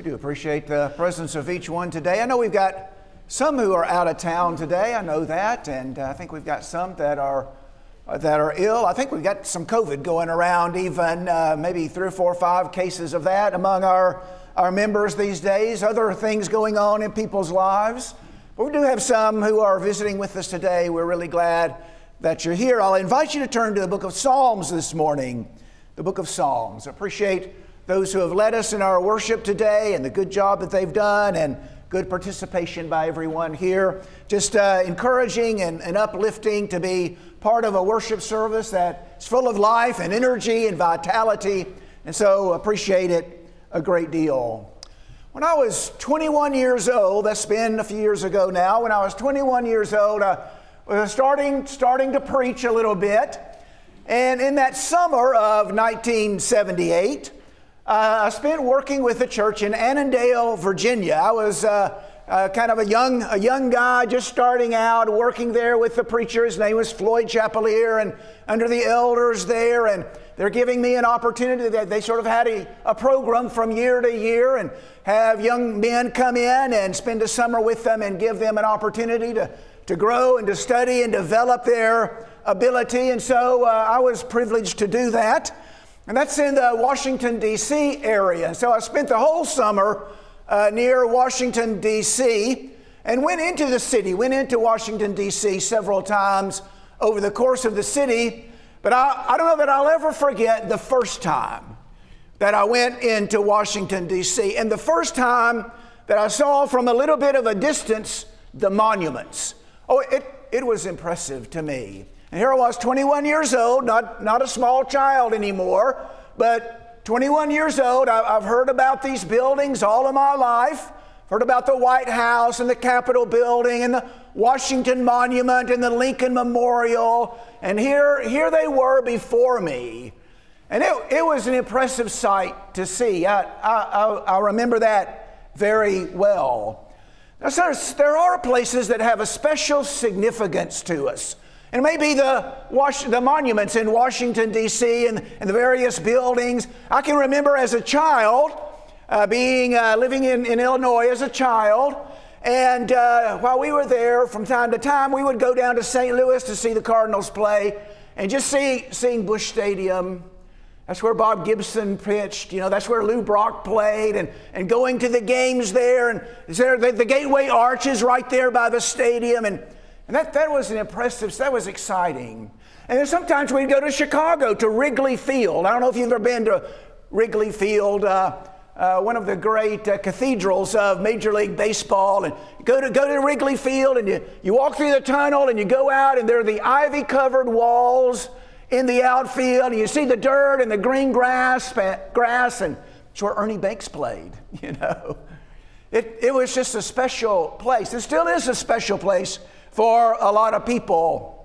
We do appreciate the presence of each one today. I know we've got some who are out of town today. I know that, and uh, I think we've got some that are uh, that are ill. I think we've got some COVID going around, even uh, maybe three or four or five cases of that among our our members these days. Other things going on in people's lives, but we do have some who are visiting with us today. We're really glad that you're here. I'll invite you to turn to the book of Psalms this morning. The book of Psalms. I appreciate those who have led us in our worship today and the good job that they've done and good participation by everyone here. Just uh, encouraging and, and uplifting to be part of a worship service that's full of life and energy and vitality. And so appreciate it a great deal. When I was 21 years old, that's been a few years ago now, when I was 21 years old, I was starting, starting to preach a little bit. And in that summer of 1978, uh, I spent working with a church in Annandale, Virginia. I was uh, uh, kind of a young, a young guy just starting out, working there with the preacher. His name was Floyd Chapelier, and under the elders there, and they're giving me an opportunity that they sort of had a, a program from year to year and have young men come in and spend a summer with them and give them an opportunity to, to grow and to study and develop their ability. And so uh, I was privileged to do that. And that's in the Washington, D.C. area. So I spent the whole summer uh, near Washington, D.C., and went into the city, went into Washington, D.C. several times over the course of the city. But I, I don't know that I'll ever forget the first time that I went into Washington, D.C., and the first time that I saw from a little bit of a distance the monuments. Oh, it, it was impressive to me. And here I was, 21 years old, not, not a small child anymore, but 21 years old. I, I've heard about these buildings all of my life. Heard about the White House and the Capitol building and the Washington Monument and the Lincoln Memorial. And here, here they were before me. And it, it was an impressive sight to see. I, I, I remember that very well. Now, there are places that have a special significance to us. And maybe the, the monuments in Washington, D.C., and, and, the various buildings. I can remember as a child uh, being uh, living in, in Illinois as a child. And uh, while we were there, from time to time, we would go down to St. Louis to see the Cardinals play and just see, seeing Busch Stadium. That's where Bob Gibson pitched. You know, that's where Lou Brock played, and, and going to the games there. And there the, the Gateway Arch is right there by the stadium. And and that, that was an impressive, that was exciting. And then sometimes we'd go to Chicago to Wrigley Field. I don't know if you've ever been to Wrigley Field, uh, uh, one of the great uh, cathedrals of Major League Baseball. And you go to, go to Wrigley Field and you, you walk through the tunnel and you go out and there are the ivy covered walls in the outfield and you see the dirt and the green grass, grass and it's where Ernie Banks played, you know. It, it was just a special place. It still is a special place for a lot of people.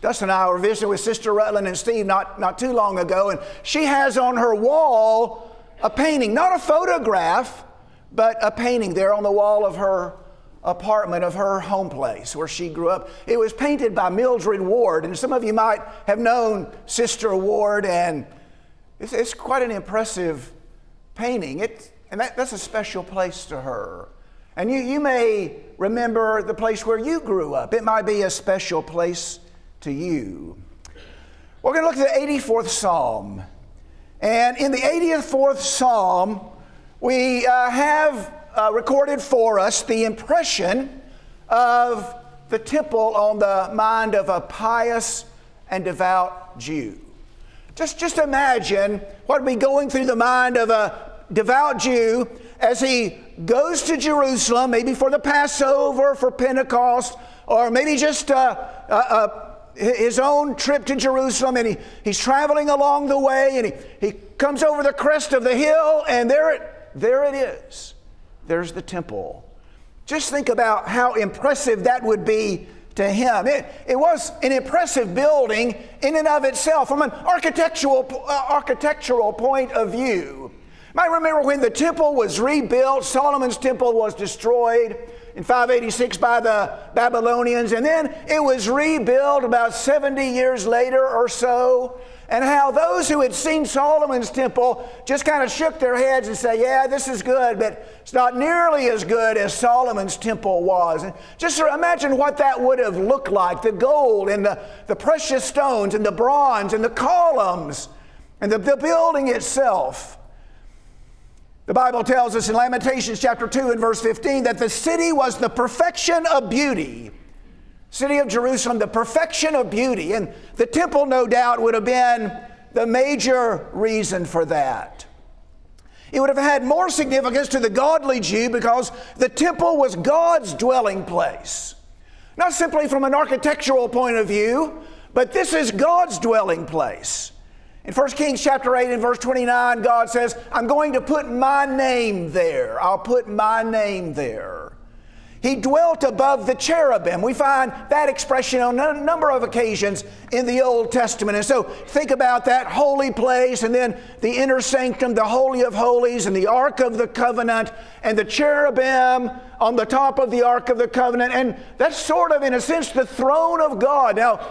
Dustin and I were visiting with Sister Rutland and Steve not, not too long ago, and she has on her wall a painting, not a photograph, but a painting there on the wall of her apartment of her home place where she grew up. It was painted by Mildred Ward, and some of you might have known Sister Ward, and it's, it's quite an impressive painting. It, and that, that's a special place to her. And you, you may remember the place where you grew up. It might be a special place to you. We're going to look at the 84th Psalm. And in the 84th Psalm, we uh, have uh, recorded for us the impression of the temple on the mind of a pious and devout Jew. Just, just imagine what would be going through the mind of a devout Jew as he goes to Jerusalem, maybe for the Passover, for Pentecost, or maybe just uh, uh, uh, his own trip to Jerusalem, and he, he's traveling along the way, and he, he comes over the crest of the hill, and there it, there it is. There's the temple. Just think about how impressive that would be to him. It, it was an impressive building in and of itself from an architectural, uh, architectural point of view. I remember when the temple was rebuilt, Solomon's temple was destroyed. in 586 by the Babylonians, and then it was rebuilt about 70 years later or so and how those who had seen Solomon's temple just kind of shook their heads and say, Yeah, this is good, but it's not nearly as good as Solomon's temple was. And just imagine what that would have looked like the gold and the, the precious stones and the bronze and the columns and the, the building itself. The Bible tells us in Lamentations chapter 2 and verse 15 that the city was the perfection of beauty city of Jerusalem, the perfection of beauty. And the temple, no doubt, would have been the major reason for that. It would have had more significance to the godly Jew because the temple was God's dwelling place. Not simply from an architectural point of view, but this is God's dwelling place. In 1 Kings chapter 8 and verse 29, God says, I'm going to put my name there. I'll put my name there. He dwelt above the cherubim. We find that expression on a number of occasions in the Old Testament. And so think about that holy place and then the inner sanctum, the Holy of Holies, and the Ark of the Covenant, and the cherubim on the top of the Ark of the Covenant. And that's sort of, in a sense, the throne of God. Now,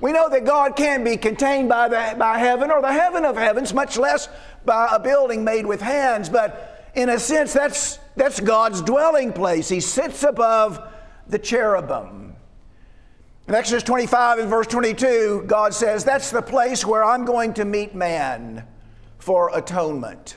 we know that God can't be contained by, the, by heaven or the heaven of heavens, much less by a building made with hands. But in a sense, that's that's God's dwelling place. He sits above the cherubim. In Exodus 25 and verse 22, God says, That's the place where I'm going to meet man for atonement.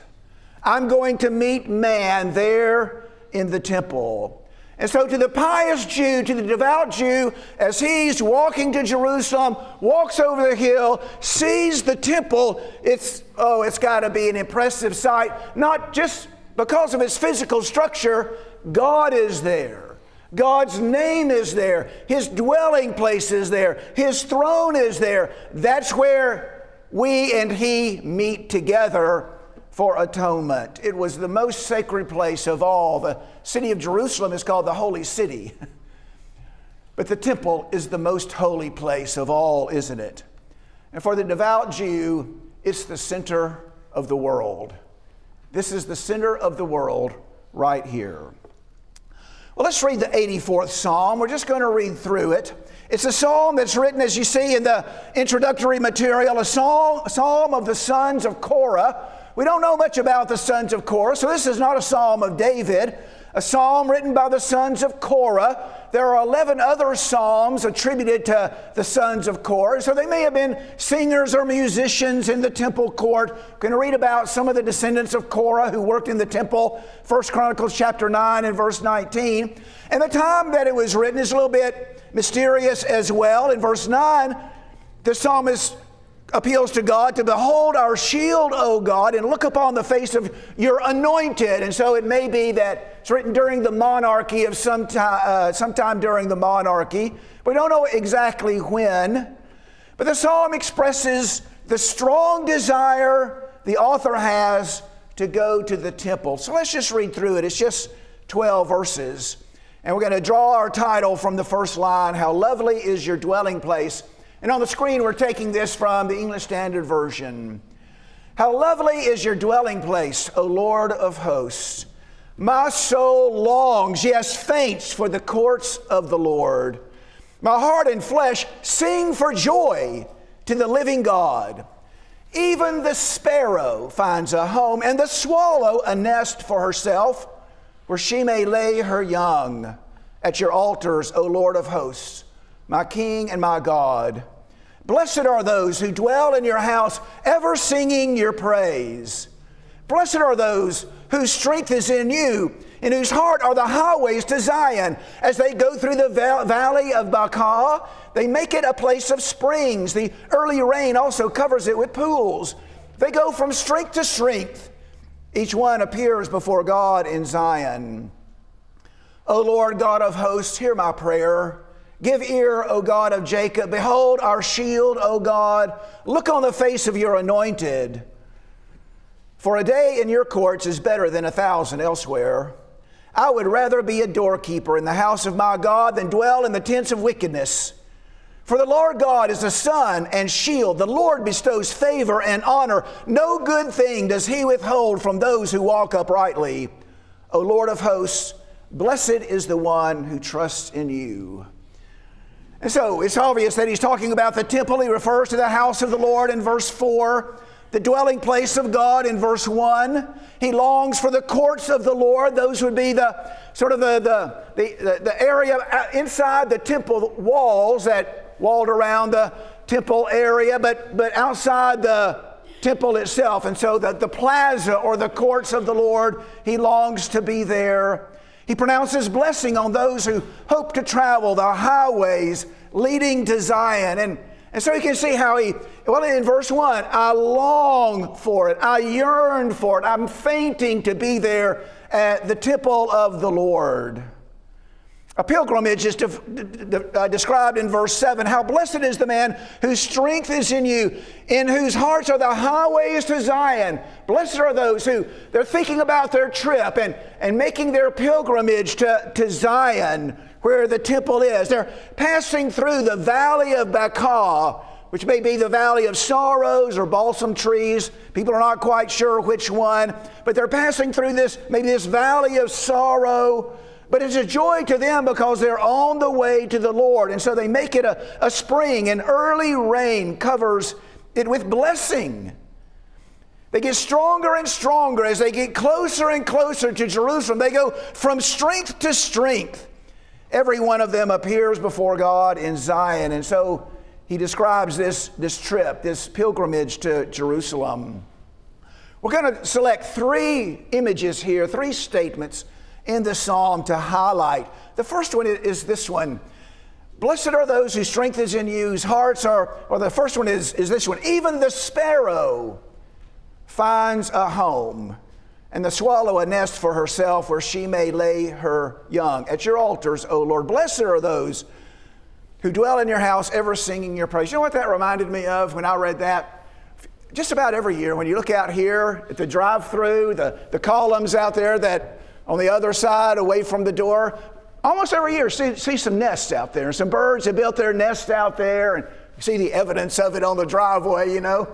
I'm going to meet man there in the temple. And so, to the pious Jew, to the devout Jew, as he's walking to Jerusalem, walks over the hill, sees the temple, it's, oh, it's got to be an impressive sight, not just because of its physical structure, God is there. God's name is there. His dwelling place is there. His throne is there. That's where we and He meet together for atonement. It was the most sacred place of all. The city of Jerusalem is called the Holy City. But the temple is the most holy place of all, isn't it? And for the devout Jew, it's the center of the world. This is the center of the world right here. Well, let's read the 84th Psalm. We're just going to read through it. It's a psalm that's written, as you see in the introductory material, a psalm, a psalm of the sons of Korah. We don't know much about the sons of Korah, so this is not a psalm of David a psalm written by the sons of Korah. There are 11 other psalms attributed to the sons of Korah. So they may have been singers or musicians in the temple court. We're going to read about some of the descendants of Korah who worked in the temple. First Chronicles chapter 9 and verse 19. And the time that it was written is a little bit mysterious as well. In verse 9, the psalmist appeals to God to behold our shield, O God, and look upon the face of your anointed. And so it may be that it's written during the monarchy of some time, uh, sometime during the monarchy. We don't know exactly when, but the psalm expresses the strong desire the author has to go to the temple. So let's just read through it. It's just 12 verses. And we're going to draw our title from the first line How lovely is your dwelling place and on the screen, we're taking this from the English Standard Version. How lovely is your dwelling place, O Lord of hosts! My soul longs, yes, faints for the courts of the Lord. My heart and flesh sing for joy to the living God. Even the sparrow finds a home, and the swallow a nest for herself, where she may lay her young at your altars, O Lord of hosts, my King and my God. Blessed are those who dwell in your house, ever singing your praise. Blessed are those whose strength is in you, in whose heart are the highways to Zion. As they go through the valley of Baca, they make it a place of springs. The early rain also covers it with pools. They go from strength to strength. Each one appears before God in Zion. O Lord God of hosts, hear my prayer. Give ear, O God of Jacob. Behold our shield, O God. Look on the face of your anointed. For a day in your courts is better than a thousand elsewhere. I would rather be a doorkeeper in the house of my God than dwell in the tents of wickedness. For the Lord God is a sun and shield. The Lord bestows favor and honor. No good thing does he withhold from those who walk uprightly. O Lord of hosts, Blessed is the one who trusts in you. So it's obvious that he's talking about the temple. He refers to the house of the Lord in verse 4, the dwelling place of God in verse 1. He longs for the courts of the Lord. Those would be the sort of the, the, the, the area uh, inside the temple walls that walled around the temple area, but, but outside the temple itself. And so the, the plaza or the courts of the Lord, he longs to be there. He pronounces blessing on those who hope to travel the highways leading to Zion. And, and so you can see how he, well, in verse 1, I long for it. I yearn for it. I'm fainting to be there at the temple of the Lord. A pilgrimage is uh, described in verse 7. How blessed is the man whose strength is in you, in whose hearts are the highways to Zion. Blessed are those who they're thinking about their trip and, and making their pilgrimage to, to Zion, where the temple is. They're passing through the valley of Baca, which may be the valley of sorrows or balsam trees. People are not quite sure which one, but they're passing through this, maybe this valley of sorrow but it's a joy to them because they're on the way to the Lord. And so they make it a, a spring, and early rain covers it with blessing. They get stronger and stronger as they get closer and closer to Jerusalem. They go from strength to strength. Every one of them appears before God in Zion. And so he describes this, this trip, this pilgrimage to Jerusalem. We're going to select three images here, three statements in the psalm to highlight. The first one is this one. Blessed are those whose strength is in you, whose hearts are, or the first one is, is this one. Even the sparrow finds a home, and the swallow a nest for herself where she may lay her young. At your altars, O Lord, blessed are those who dwell in your house, ever singing your praise. You know what that reminded me of when I read that? Just about every year, when you look out here at the drive through, the, the columns out there that on the other side, away from the door. Almost every year, see, see some nests out there. and Some birds have built their nests out there, and you see the evidence of it on the driveway, you know.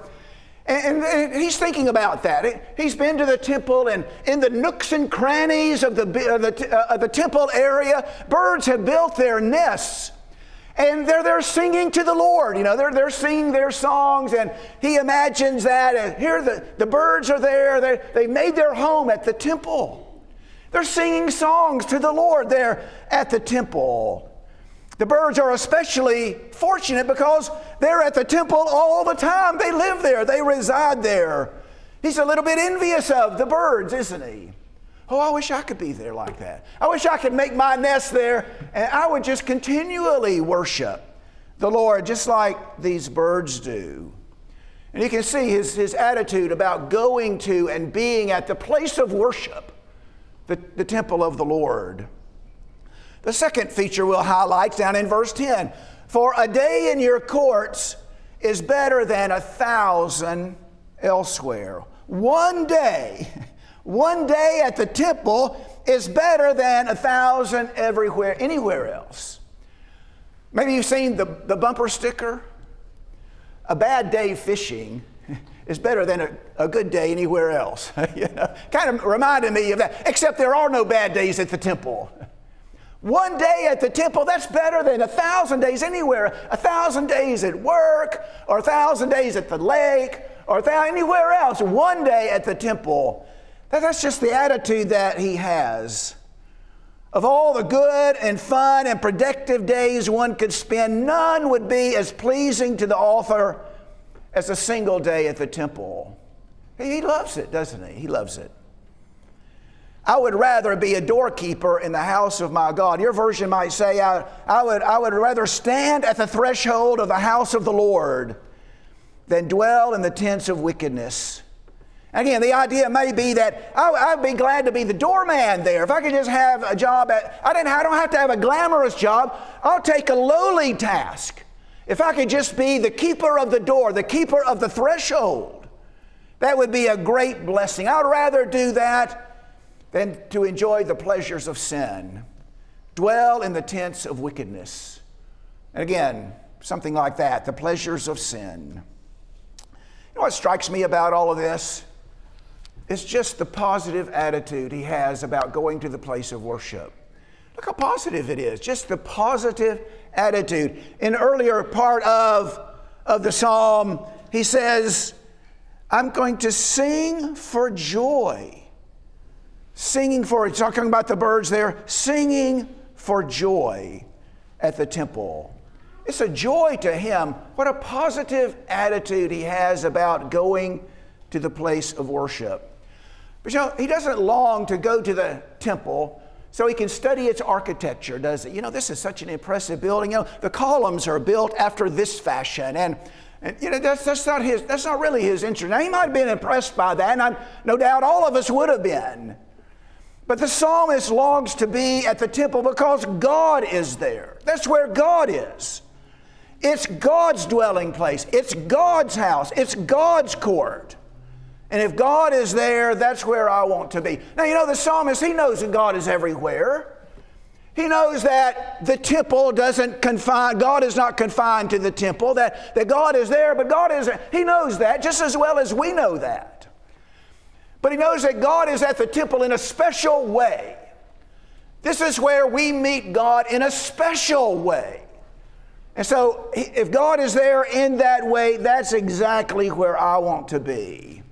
And, and, he's thinking about that. He's been to the temple, and in the nooks and crannies of the, the, uh, of the temple area, birds have built their nests. And they're there singing to the Lord. You know, they're, they're singing their songs, and he imagines that. And here the, the birds are there. They, they made their home at the temple. They're singing songs to the Lord there at the temple. The birds are especially fortunate because they're at the temple all the time. They live there, they reside there. He's a little bit envious of the birds, isn't he? Oh, I wish I could be there like that. I wish I could make my nest there and I would just continually worship the Lord just like these birds do. And you can see his, his attitude about going to and being at the place of worship the, the temple of the Lord. The second feature we'll highlight down in verse 10 For a day in your courts is better than a thousand elsewhere. One day, one day at the temple is better than a thousand everywhere, anywhere else. Maybe you've seen the, the bumper sticker. A bad day fishing is better than a, a good day anywhere else. you know? Kind of reminded me of that, except there are no bad days at the temple. One day at the temple, that's better than a thousand days anywhere. A thousand days at work, or a thousand days at the lake, or anywhere else. One day at the temple. That, that's just the attitude that he has. Of all the good and fun and productive days one could spend, none would be as pleasing to the author as a single day at the temple. He loves it, doesn't he? He loves it. I would rather be a doorkeeper in the house of my God. Your version might say, I, I, would, I would rather stand at the threshold of the house of the Lord than dwell in the tents of wickedness. Again, the idea may be that I, would be glad to be the doorman there. If I could just have a job at, I, didn't, I don't have to have a glamorous job. I'll take a lowly task. If I could just be the keeper of the door, the keeper of the threshold, that would be a great blessing. I'd rather do that than to enjoy the pleasures of sin. Dwell in the tents of wickedness. And again, something like that, the pleasures of sin. You know what strikes me about all of this? It's just the positive attitude he has about going to the place of worship. Look how positive it is. Just the positive attitude. In earlier part of, of the psalm, he says, I'm going to sing for joy. Singing for, he's talking about the birds there, singing for joy at the temple. It's a joy to him. What a positive attitude he has about going to the place of worship. But you know, he doesn't long to go to the temple so he can study its architecture, does he? You know, this is such an impressive building. You know, the columns are built after this fashion, and, and you know, that's, that's, not his, that's not really his interest. Now, he might have been impressed by that, and I'm, no doubt all of us would have been. But the psalmist longs to be at the temple because God is there. That's where God is. It's God's dwelling place, it's God's house, it's God's court. And if God is there, that's where I want to be. Now, you know, the psalmist, he knows that God is everywhere. He knows that the temple doesn't confine, God is not confined to the temple, that, that God is there, but God is, he knows that just as well as we know that. But he knows that God is at the temple in a special way. This is where we meet God in a special way. And so, if God is there in that way, that's exactly where I want to be.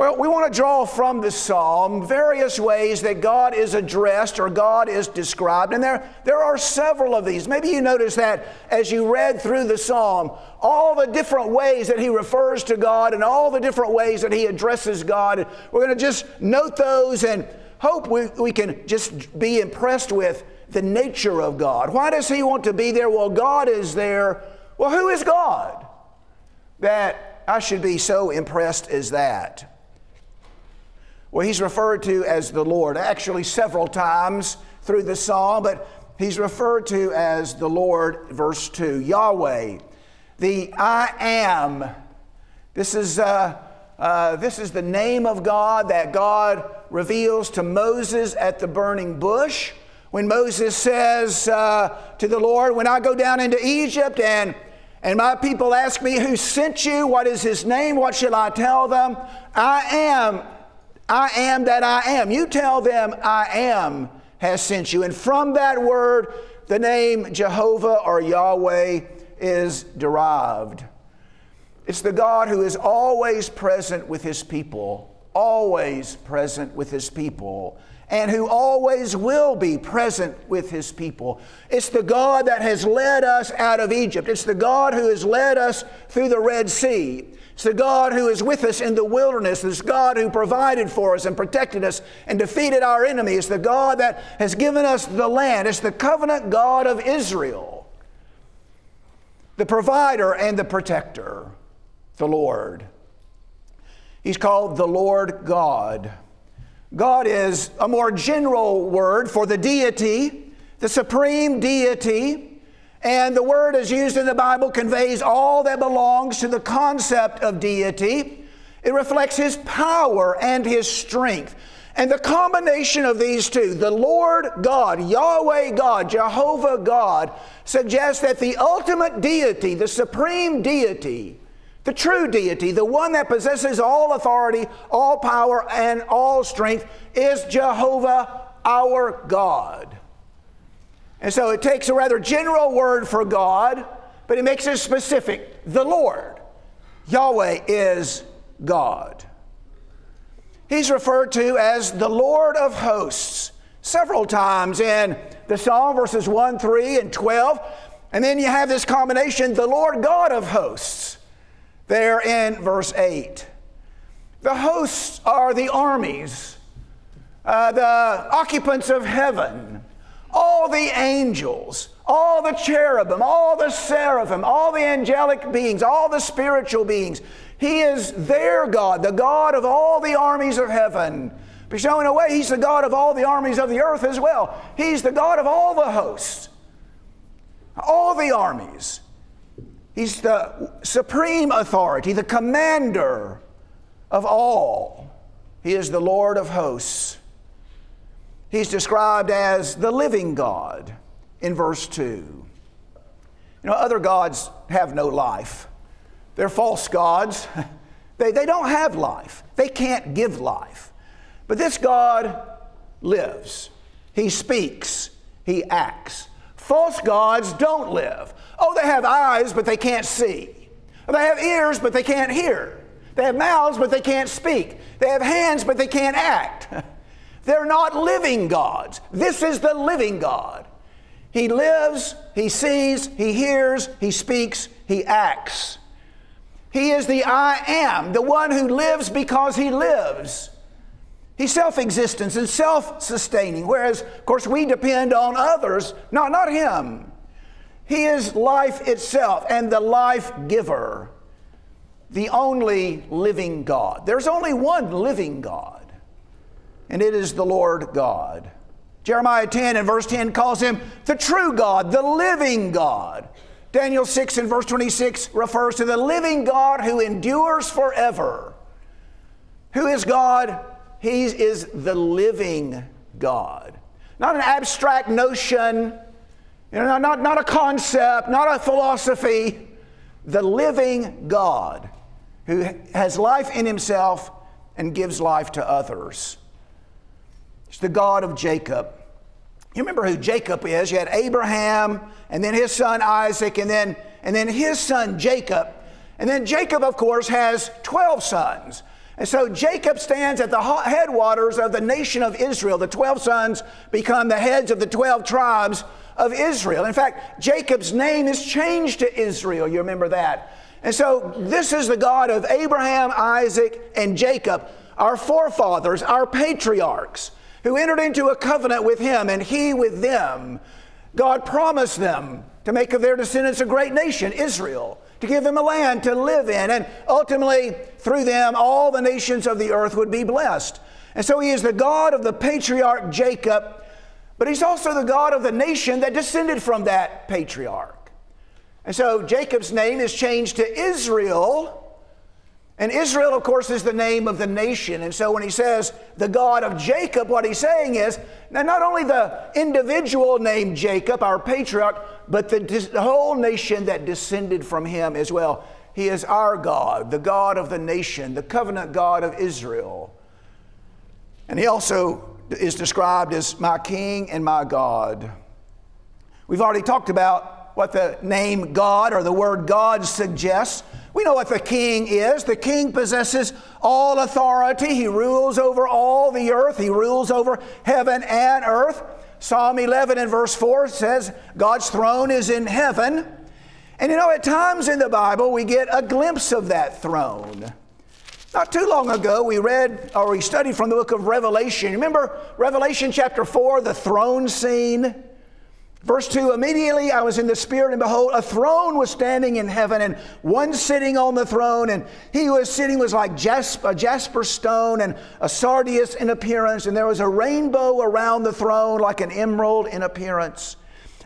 Well, we want to draw from the psalm various ways that God is addressed or God is described. And there, there are several of these. Maybe you notice that as you read through the psalm, all the different ways that he refers to God and all the different ways that he addresses God. We're going to just note those and hope we, we can just be impressed with the nature of God. Why does he want to be there? Well, God is there. Well, who is God? That I should be so impressed as that. Well, he's referred to as the Lord, actually, several times through the psalm, but he's referred to as the Lord, verse 2, Yahweh, the I am. This is, uh, uh, this is the name of God that God reveals to Moses at the burning bush. When Moses says uh, to the Lord, When I go down into Egypt and and my people ask me, Who sent you? What is his name? What shall I tell them? I am I am that I am. You tell them, I am has sent you. And from that word, the name Jehovah or Yahweh is derived. It's the God who is always present with his people, always present with his people, and who always will be present with his people. It's the God that has led us out of Egypt. It's the God who has led us through the Red Sea. It's the God who is with us in the wilderness. It's God who provided for us and protected us and defeated our enemies. It's the God that has given us the land. It's the covenant God of Israel, the provider and the protector, the Lord. He's called the Lord God. God is a more general word for the deity, the supreme deity and the word as used in the Bible conveys all that belongs to the concept of deity. It reflects his power and his strength. And the combination of these two, the Lord God, Yahweh God, Jehovah God, suggests that the ultimate deity, the supreme deity, the true deity, the one that possesses all authority, all power, and all strength, is Jehovah our God. And so it takes a rather general word for God, but it makes it specific the Lord. Yahweh is God. He's referred to as the Lord of hosts several times in the Psalm, verses 1, 3, and 12. And then you have this combination, the Lord God of hosts, there in verse 8. The hosts are the armies, uh, the occupants of heaven all the angels, all the cherubim, all the seraphim, all the angelic beings, all the spiritual beings. He is their God, the God of all the armies of heaven. But so, in a way, He's the God of all the armies of the earth as well. He's the God of all the hosts, all the armies. He's the supreme authority, the commander of all. He is the Lord of hosts. He's described as the living God in verse 2. You know, other gods have no life, they're false gods. They, they don't have life, they can't give life. But this God lives. he speaks, he acts. False gods don't live. Oh, they have eyes, but they can't see. They have ears, but they can't hear. They have mouths, but they can't speak. They have hands, but they can't act. They're not living gods. This is the living God. He lives, he sees, he hears, he speaks, he acts. He is the I am, the one who lives because he lives. He's self existence and self sustaining, whereas, of course, we depend on others, not, not him. He is life itself and the life giver, the only living God. There's only one living God, and it is the Lord God. Jeremiah 10 and verse 10 calls him the true God, the living God. Daniel 6 and verse 26 refers to the living God who endures forever. Who is God? He is the living God. Not an abstract notion, you know, not, not a concept, not a philosophy. The living God who has life in himself and gives life to others. It's the God of Jacob. You remember who Jacob is? You had Abraham, and then his son Isaac, and then, and then his son Jacob. And then Jacob, of course, has 12 sons. And so Jacob stands at the headwaters of the nation of Israel. The 12 sons become the heads of the 12 tribes of Israel. In fact, Jacob's name is changed to Israel. You remember that. And so this is the God of Abraham, Isaac, and Jacob, our forefathers, our patriarchs who entered into a covenant with him and he with them. God promised them to make of their descendants a great nation, Israel, to give them a land to live in, and ultimately, through them, all the nations of the earth would be blessed. And so he is the God of the patriarch Jacob, but he's also the God of the nation that descended from that patriarch. And so Jacob's name is changed to Israel and Israel, of course, is the name of the nation. And so when he says the God of Jacob, what he's saying is now not only the individual named Jacob, our patriarch, but the, the whole nation that descended from him as well. He is our God, the God of the nation, the covenant God of Israel. And he also is described as my king and my God. We've already talked about what the name God or the word God suggests. We know what the king is. The king possesses all authority. He rules over all the earth. He rules over heaven and earth. Psalm 11 and verse 4 says, God's throne is in heaven. And you know, at times in the Bible, we get a glimpse of that throne. Not too long ago, we read or we studied from the book of Revelation. Remember Revelation chapter 4, the throne scene? Verse 2 Immediately I was in the Spirit, and behold, a throne was standing in heaven, and one sitting on the throne, and he who was sitting was like jasper, a jasper stone and a sardius in appearance, and there was a rainbow around the throne like an emerald in appearance.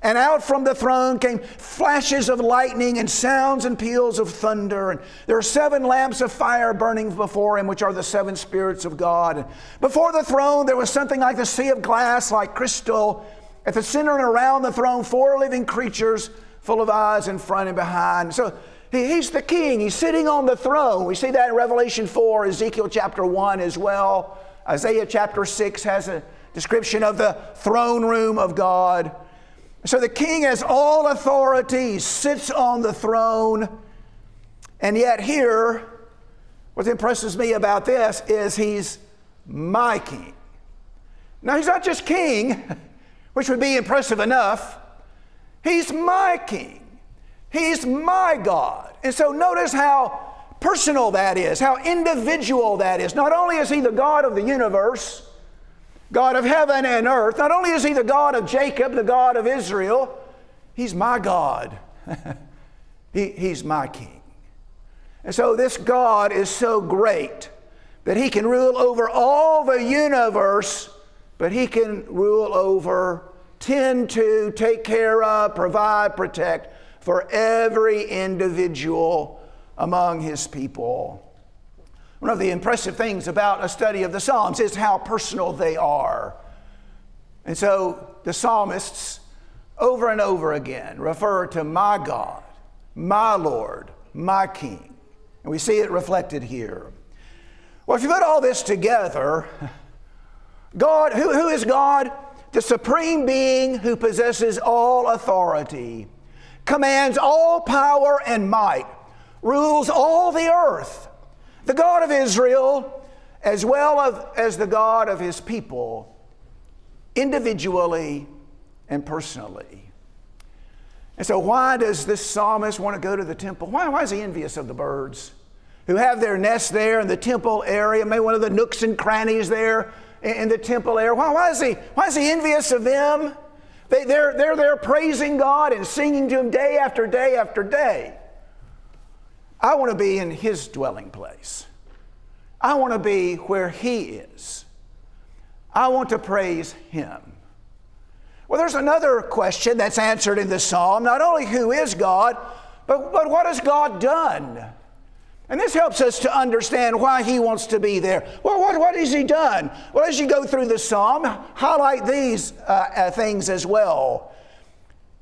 And out from the throne came flashes of lightning and sounds and peals of thunder. And there are seven lamps of fire burning before him, which are the seven spirits of God. And before the throne, there was something like the sea of glass, like crystal at the center and around the throne, four living creatures full of eyes in front and behind. So he's the king. He's sitting on the throne. We see that in Revelation 4, Ezekiel chapter 1 as well. Isaiah chapter 6 has a description of the throne room of God. So the king has all authority, sits on the throne. And yet, here, what impresses me about this is he's my king. Now, he's not just king. which would be impressive enough. He's my king. He's my God. And so notice how personal that is, how individual that is. Not only is he the God of the universe, God of heaven and earth, not only is he the God of Jacob, the God of Israel, he's my God. he, he's my king. And so this God is so great that he can rule over all the universe but He can rule over, tend to, take care of, provide, protect for every individual among His people. One of the impressive things about a study of the Psalms is how personal they are. And so the psalmists, over and over again, refer to my God, my Lord, my King. And we see it reflected here. Well, if you put all this together, God, who, who is God? the supreme being who possesses all authority, commands all power and might, rules all the earth, the God of Israel, as well as the God of his people, individually and personally. And so, why does this psalmist want to go to the temple? Why, why is he envious of the birds who have their nests there in the temple area, maybe one of the nooks and crannies there in the temple area? Why, why, is, he, why is he envious of them? They, they're, they're there praising God and singing to Him day after day after day. I want to be in His dwelling place. I want to be where He is. I want to praise Him. Well, there's another question that's answered in the psalm not only who is God, but, but what has God done? And this helps us to understand why he wants to be there. Well, what, what has he done? Well, as you go through the psalm, highlight these uh, uh, things as well.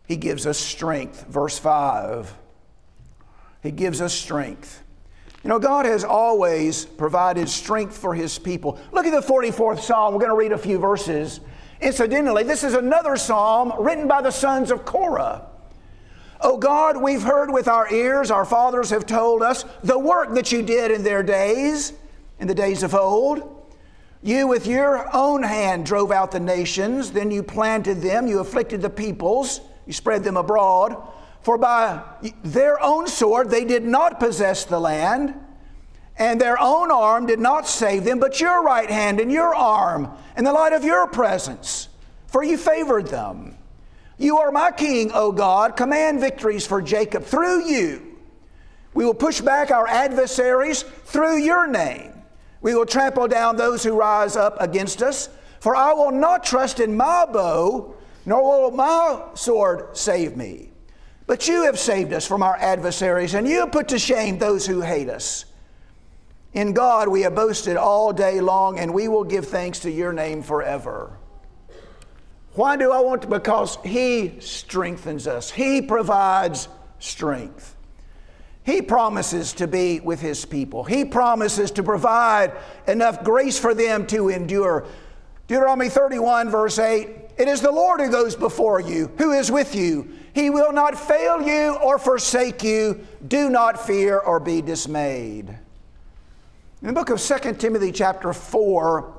He gives us strength, verse 5. He gives us strength. You know, God has always provided strength for his people. Look at the 44th psalm. We're going to read a few verses. Incidentally, this is another psalm written by the sons of Korah. Oh God, we've heard with our ears, our fathers have told us, the work that you did in their days, in the days of old. You with your own hand drove out the nations, then you planted them, you afflicted the peoples, you spread them abroad. For by their own sword they did not possess the land and their own arm did not save them, but your right hand and your arm and the light of your presence, for you favored them. You are my king, O God. Command victories for Jacob through you. We will push back our adversaries through your name. We will trample down those who rise up against us. For I will not trust in my bow, nor will my sword save me. But you have saved us from our adversaries, and you have put to shame those who hate us. In God we have boasted all day long, and we will give thanks to your name forever. Why do I want to? Because He strengthens us, He provides strength. He promises to be with His people, He promises to provide enough grace for them to endure. Deuteronomy 31, verse 8 It is the Lord who goes before you, who is with you. He will not fail you or forsake you. Do not fear or be dismayed. In the book of 2 Timothy, chapter 4,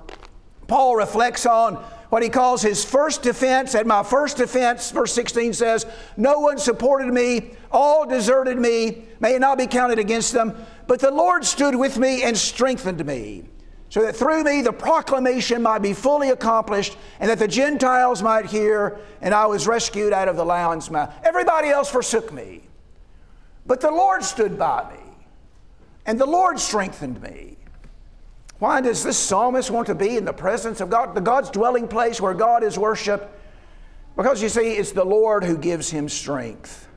Paul reflects on what he calls his first defense. And my first defense, verse 16 says, No one supported me, all deserted me, may it not be counted against them. But the Lord stood with me and strengthened me, so that through me the proclamation might be fully accomplished, and that the Gentiles might hear, and I was rescued out of the lion's mouth. Everybody else forsook me, but the Lord stood by me. And the Lord strengthened me. Why does this psalmist want to be in the presence of God, the God's dwelling place where God is worshiped? Because you see, it's the Lord who gives him strength.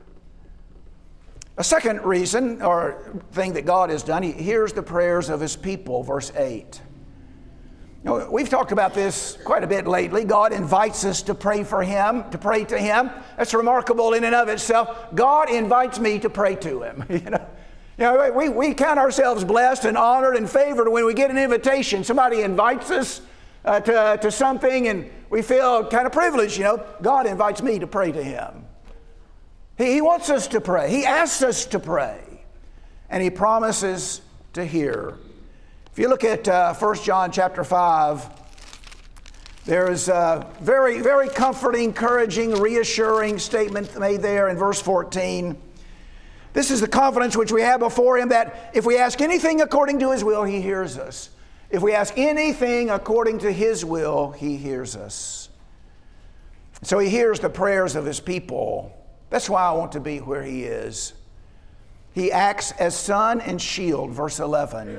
A second reason or thing that God has done, he hears the prayers of his people, verse 8. You know, we've talked about this quite a bit lately. God invites us to pray for Him, to pray to Him. That's remarkable in and of itself. God invites me to pray to Him. You know, you know, we, we count ourselves blessed and honored and favored when we get an invitation. Somebody invites us uh, to, to something and we feel kind of privileged. You know, God invites me to pray to Him. He, he wants us to pray, He asks us to pray, and He promises to hear. If you look at uh, 1 John chapter 5, there is a very, very comforting, encouraging, reassuring statement made there in verse 14. This is the confidence which we have before Him that if we ask anything according to His will, He hears us. If we ask anything according to His will, He hears us. So He hears the prayers of His people. That's why I want to be where He is. He acts as sun and shield, verse 11.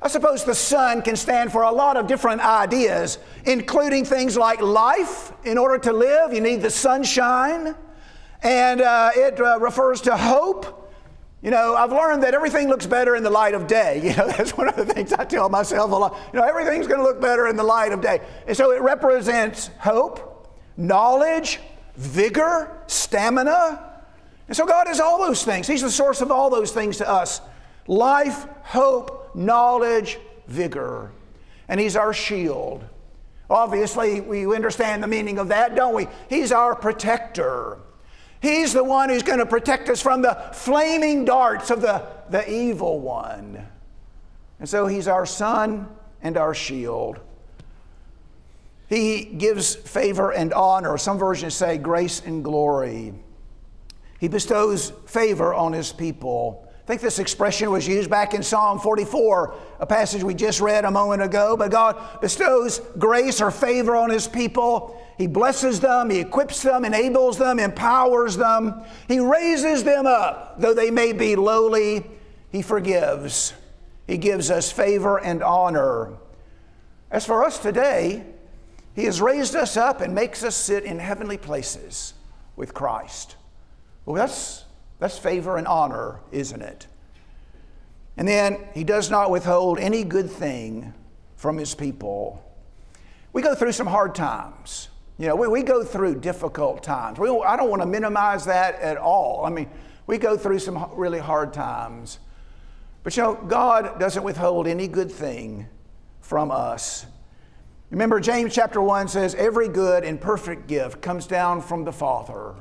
I suppose the sun can stand for a lot of different ideas, including things like life. In order to live, you need the sunshine. And uh, it uh, refers to hope. You know, I've learned that everything looks better in the light of day. You know, that's one of the things I tell myself a lot. You know, everything's going to look better in the light of day. And so it represents hope, knowledge, vigor, stamina. And so God is all those things. He's the source of all those things to us life, hope, knowledge, vigor. And He's our shield. Obviously, we understand the meaning of that, don't we? He's our protector. He's the one who's going to protect us from the flaming darts of the, the evil one. And so he's our sun and our shield. He gives favor and honor. Some versions say grace and glory. He bestows favor on his people. I think this expression was used back in Psalm 44, a passage we just read a moment ago. But God bestows grace or favor on his people. He blesses them, He equips them, enables them, empowers them. He raises them up, though they may be lowly. He forgives. He gives us favor and honor. As for us today, He has raised us up and makes us sit in heavenly places with Christ. Well, that's, that's favor and honor, isn't it? And then He does not withhold any good thing from His people. We go through some hard times. You know, we, we go through difficult times. We, I don't want to minimize that at all. I mean, we go through some really hard times. But you know, God doesn't withhold any good thing from us. Remember, James chapter 1 says, Every good and perfect gift comes down from the Father.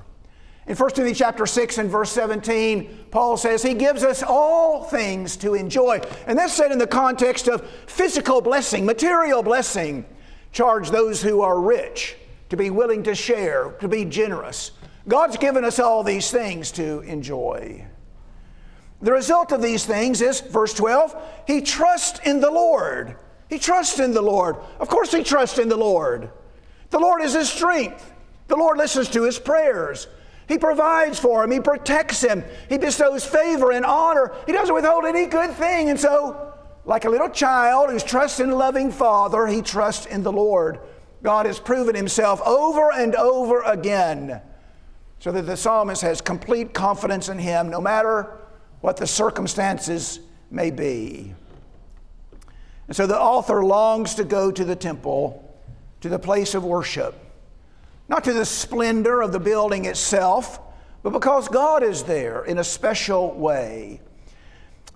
In 1 Timothy chapter 6 and verse 17, Paul says he gives us all things to enjoy. And that's said in the context of physical blessing, material blessing. Charge those who are rich to be willing to share, to be generous. God's given us all these things to enjoy. The result of these things is, verse 12, he trusts in the Lord. He trusts in the Lord. Of course, he trusts in the Lord. The Lord is his strength. The Lord listens to his prayers. He provides for him. He protects him. He bestows favor and honor. He doesn't withhold any good thing. And so, like a little child who's trusting a loving father, he trusts in the Lord. God has proven himself over and over again so that the psalmist has complete confidence in him no matter what the circumstances may be. And so the author longs to go to the temple, to the place of worship, not to the splendor of the building itself, but because God is there in a special way.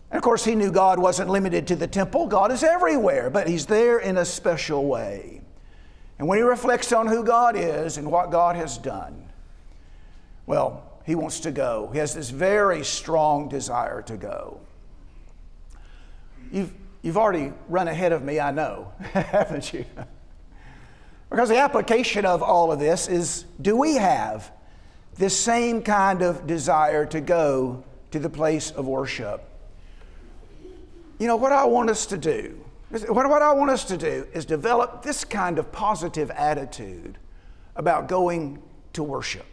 And of course, he knew God wasn't limited to the temple, God is everywhere, but he's there in a special way. And when he reflects on who God is and what God has done, well, he wants to go. He has this very strong desire to go. You've, you've already run ahead of me, I know, haven't you? Because the application of all of this is do we have this same kind of desire to go to the place of worship? You know, what I want us to do what, I want us to do is develop this kind of positive attitude about going to worship.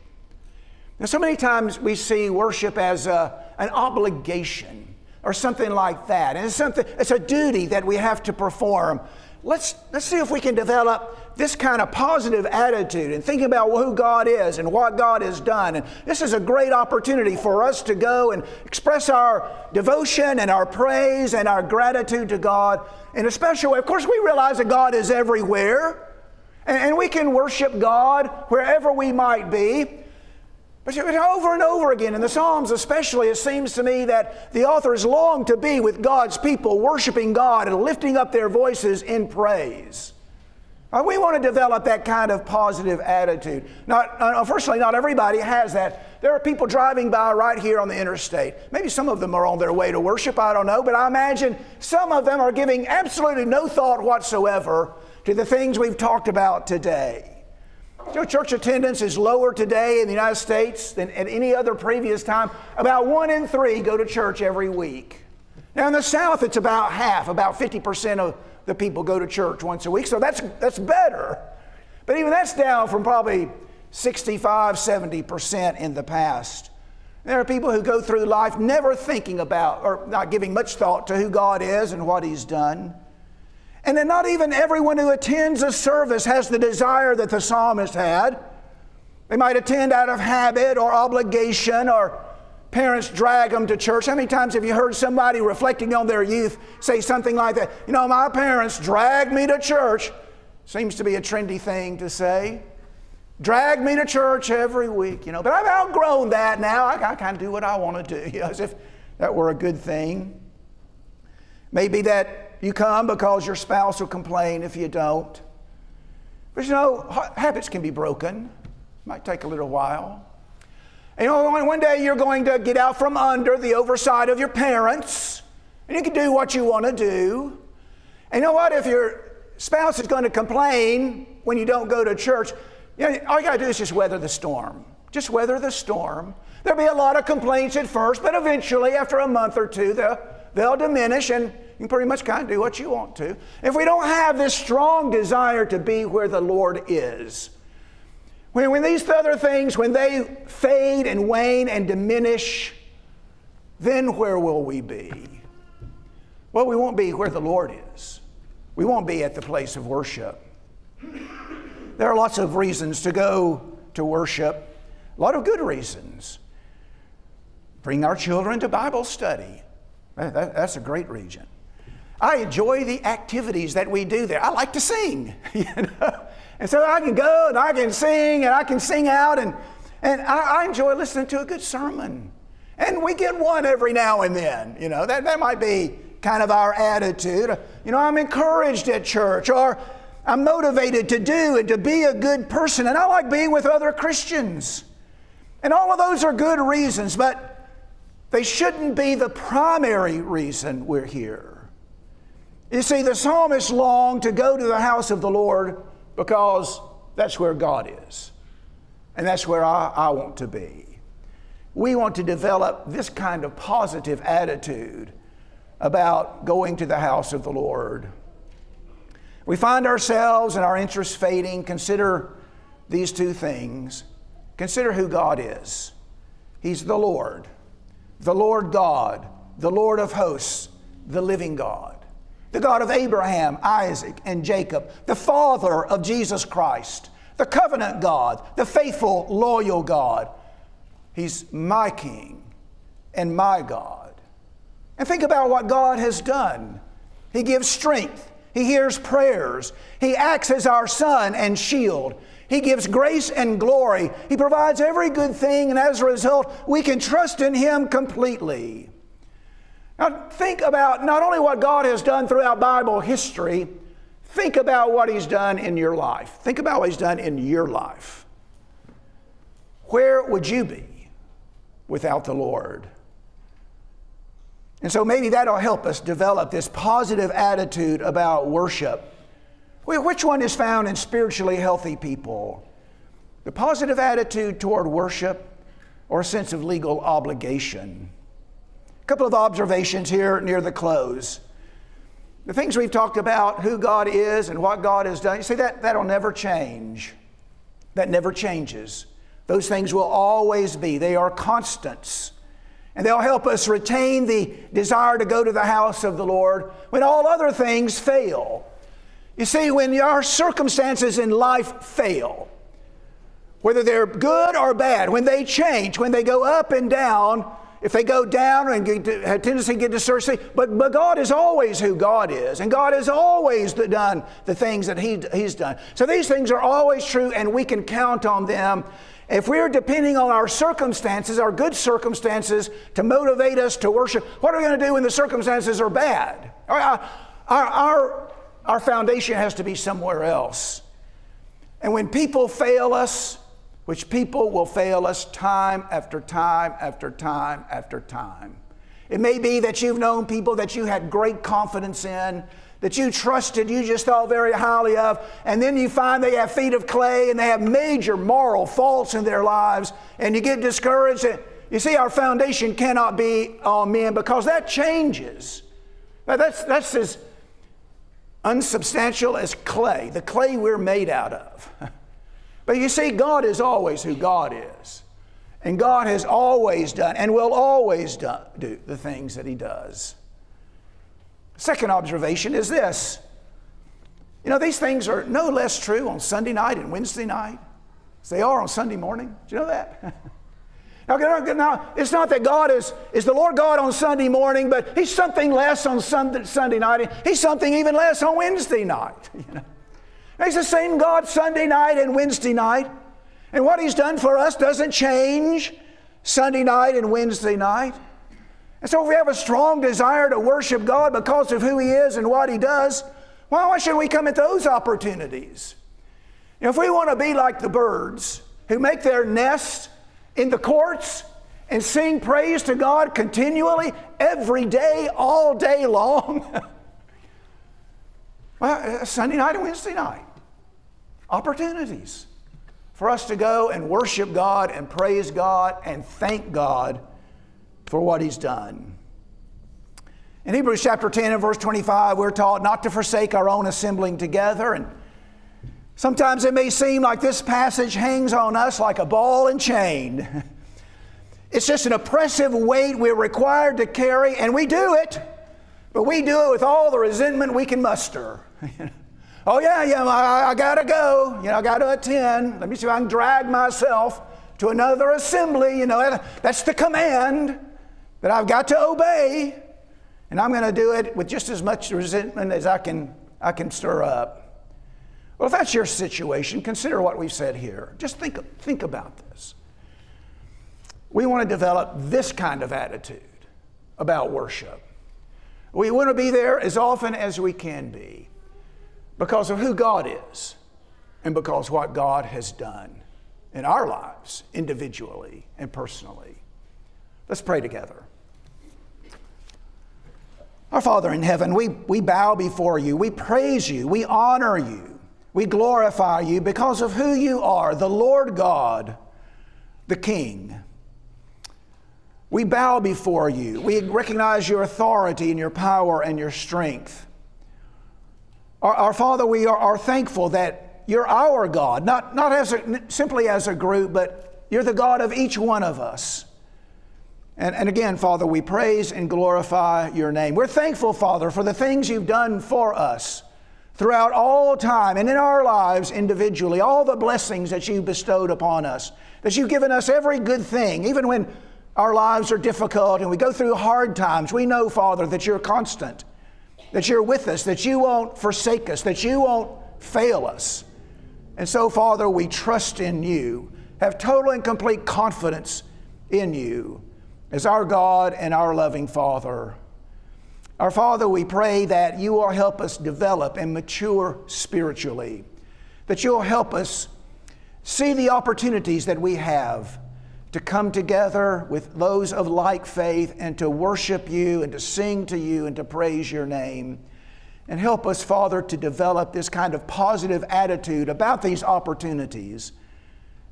Now, so many times we see worship as a, an obligation or something like that. And it's, something, it's a duty that we have to perform let's, let's see if we can develop this kind of positive attitude and thinking about who God is and what God has done. And this is a great opportunity for us to go and express our devotion and our praise and our gratitude to God in a special way. Of course, we realize that God is everywhere. And, we can worship God wherever we might be. But over and over again, in the Psalms especially, it seems to me that the authors long to be with God's people, worshiping God and lifting up their voices in praise. Uh, we want to develop that kind of positive attitude. Not, uh, unfortunately, not everybody has that. There are people driving by right here on the interstate. Maybe some of them are on their way to worship, I don't know, but I imagine some of them are giving absolutely no thought whatsoever to the things we've talked about today. You know, church attendance is lower today in the United States than at any other previous time. About one in three go to church every week. Now, in the South, it's about half, about 50% of the people go to church once a week, so that's, that's better. But even that's down from probably 65, 70% in the past. There are people who go through life never thinking about or not giving much thought to who God is and what He's done. And then not even everyone who attends a service has the desire that the psalmist had. They might attend out of habit or obligation or parents drag them to church. How many times have you heard somebody reflecting on their youth say something like that? You know, my parents dragged me to church. Seems to be a trendy thing to say. Drag me to church every week, you know. But I've outgrown that now. I, I kind of do what I want to do, you know, as if that were a good thing. Maybe that you come because your spouse will complain if you don't. But you know, habits can be broken. Might take a little while. And you know, one day you're going to get out from under the oversight of your parents, and you can do what you want to do. And you know what? If your spouse is going to complain when you don't go to church, you know, all you got to do is just weather the storm. Just weather the storm. There'll be a lot of complaints at first, but eventually, after a month or two, they'll, they'll diminish and you can pretty much kind of do what you want to. If we don't have this strong desire to be where the Lord is, when, when these other things, when they fade and wane and diminish, then where will we be? Well, we won't be where the Lord is. We won't be at the place of worship. There are lots of reasons to go to worship, a lot of good reasons. Bring our children to Bible study. That, that, that's a great reason. I enjoy the activities that we do there. I like to sing, you know. And so I can go and I can sing and I can sing out and, and I, I enjoy listening to a good sermon. And we get one every now and then, you know. That, that might be kind of our attitude. You know, I'm encouraged at church or I'm motivated to do and to be a good person. And I like being with other Christians. And all of those are good reasons, but they shouldn't be the primary reason we're here. You see, the psalmist longed to go to the house of the Lord because that's where God is. And that's where I, I want to be. We want to develop this kind of positive attitude about going to the house of the Lord. We find ourselves and our interests fading. Consider these two things. Consider who God is. He's the Lord the Lord God, the Lord of hosts, the living God, the God of Abraham, Isaac, and Jacob, the Father of Jesus Christ, the covenant God, the faithful, loyal God. He's my King and my God. And think about what God has done. He gives strength, He hears prayers, He acts as our sun and shield. He gives grace and glory. He provides every good thing, and as a result, we can trust in Him completely. Now, think about not only what God has done throughout Bible history, think about what He's done in your life. Think about what He's done in your life. Where would you be without the Lord? And so maybe that'll help us develop this positive attitude about worship which one is found in spiritually healthy people? The positive attitude toward worship or a sense of legal obligation? Couple of observations here near the close. The things we've talked about, who God is and what God has done, you see, that, that'll never change. That never changes. Those things will always be, they are constants. And they'll help us retain the desire to go to the house of the Lord when all other things fail. You see, when our circumstances in life fail, whether they're good or bad, when they change, when they go up and down, if they go down and have tendency to get discouraged, but, but God is always who God is, and God has always done the things that he, He's done. So these things are always true, and we can count on them. If we're depending on our circumstances, our good circumstances, to motivate us to worship, what are we going to do when the circumstances are bad? Our, our, our our foundation has to be somewhere else. And when people fail us, which people will fail us time after time after time after time. It may be that you've known people that you had great confidence in, that you trusted, you just thought very highly of, and then you find they have feet of clay and they have major moral faults in their lives, and you get discouraged. You see, our foundation cannot be on men because that changes. That's, that's as unsubstantial as clay, the clay we're made out of. but you see, God is always who God is. And God has always done and will always do, do the things that He does. Second observation is this you know, these things are no less true on Sunday night and Wednesday night as they are on Sunday morning. Do you know that? Now, now, it's not that God is, is the Lord God on Sunday morning, but He's something less on Sunday, Sunday night. He's something even less on Wednesday night. You know? He's the same God Sunday night and Wednesday night. And what He's done for us doesn't change Sunday night and Wednesday night. And so, if we have a strong desire to worship God because of who He is and what He does, well, why shouldn't we come at those opportunities? If we want to be like the birds who make their nests in the courts and sing praise to God continually, every day, all day long, well, uh, Sunday night and Wednesday night, opportunities for us to go and worship God and praise God and thank God for what He's done. In Hebrews chapter 10 and verse 25, we're taught not to forsake our own assembling together. And sometimes it may seem like this passage hangs on us like a ball and chain. It's just an oppressive weight we're required to carry, and we do it, but we do it with all the resentment we can muster. oh, yeah, yeah, I, I gotta go. You know, I gotta attend. Let me see if I can drag myself to another assembly. You know, that's the command that I've got to obey. And I'm going to do it with just as much resentment as I can, I can stir up. Well, if that's your situation, consider what we've said here. Just think, think about this. We want to develop this kind of attitude about worship. We want to be there as often as we can be because of who God is and because what God has done in our lives, individually and personally. Let's pray together. Our Father in heaven, we, we bow before you, we praise you, we honor you, we glorify you because of who you are, the Lord God, the King. We bow before you. We recognize your authority and your power and your strength. Our, our Father, we are, are, thankful that you're our God, not, not as a, simply as a group, but you're the God of each one of us. And, and again, Father, we praise and glorify your name. We're thankful, Father, for the things you've done for us throughout all time and in our lives individually, all the blessings that you've bestowed upon us, that you've given us every good thing, even when our lives are difficult and we go through hard times. We know, Father, that you're constant, that you're with us, that you won't forsake us, that you won't fail us. And so, Father, we trust in you, have total and complete confidence in you as our God and our loving Father. Our Father, we pray that you will help us develop and mature spiritually, that you'll help us see the opportunities that we have to come together with those of like faith and to worship you and to sing to you and to praise your name. And help us, Father, to develop this kind of positive attitude about these opportunities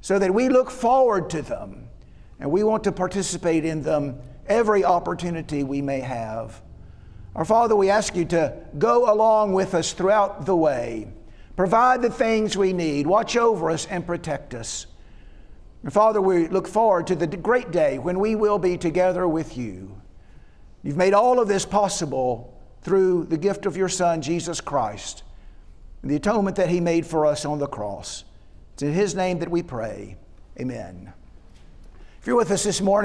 so that we look forward to them and we want to participate in them every opportunity we may have. Our Father, we ask you to go along with us throughout the way, provide the things we need, watch over us, and protect us. And Father, we look forward to the great day when we will be together with you. You've made all of this possible through the gift of your Son, Jesus Christ, and the atonement that He made for us on the cross. It's in His name that we pray. Amen. If you're with us this morning,